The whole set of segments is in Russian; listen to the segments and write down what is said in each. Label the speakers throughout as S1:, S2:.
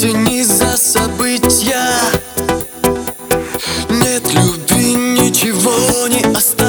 S1: тени за события. Нет любви, ничего не осталось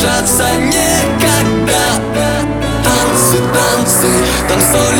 S1: сражаться никогда. Танцы, танцы, танцуй,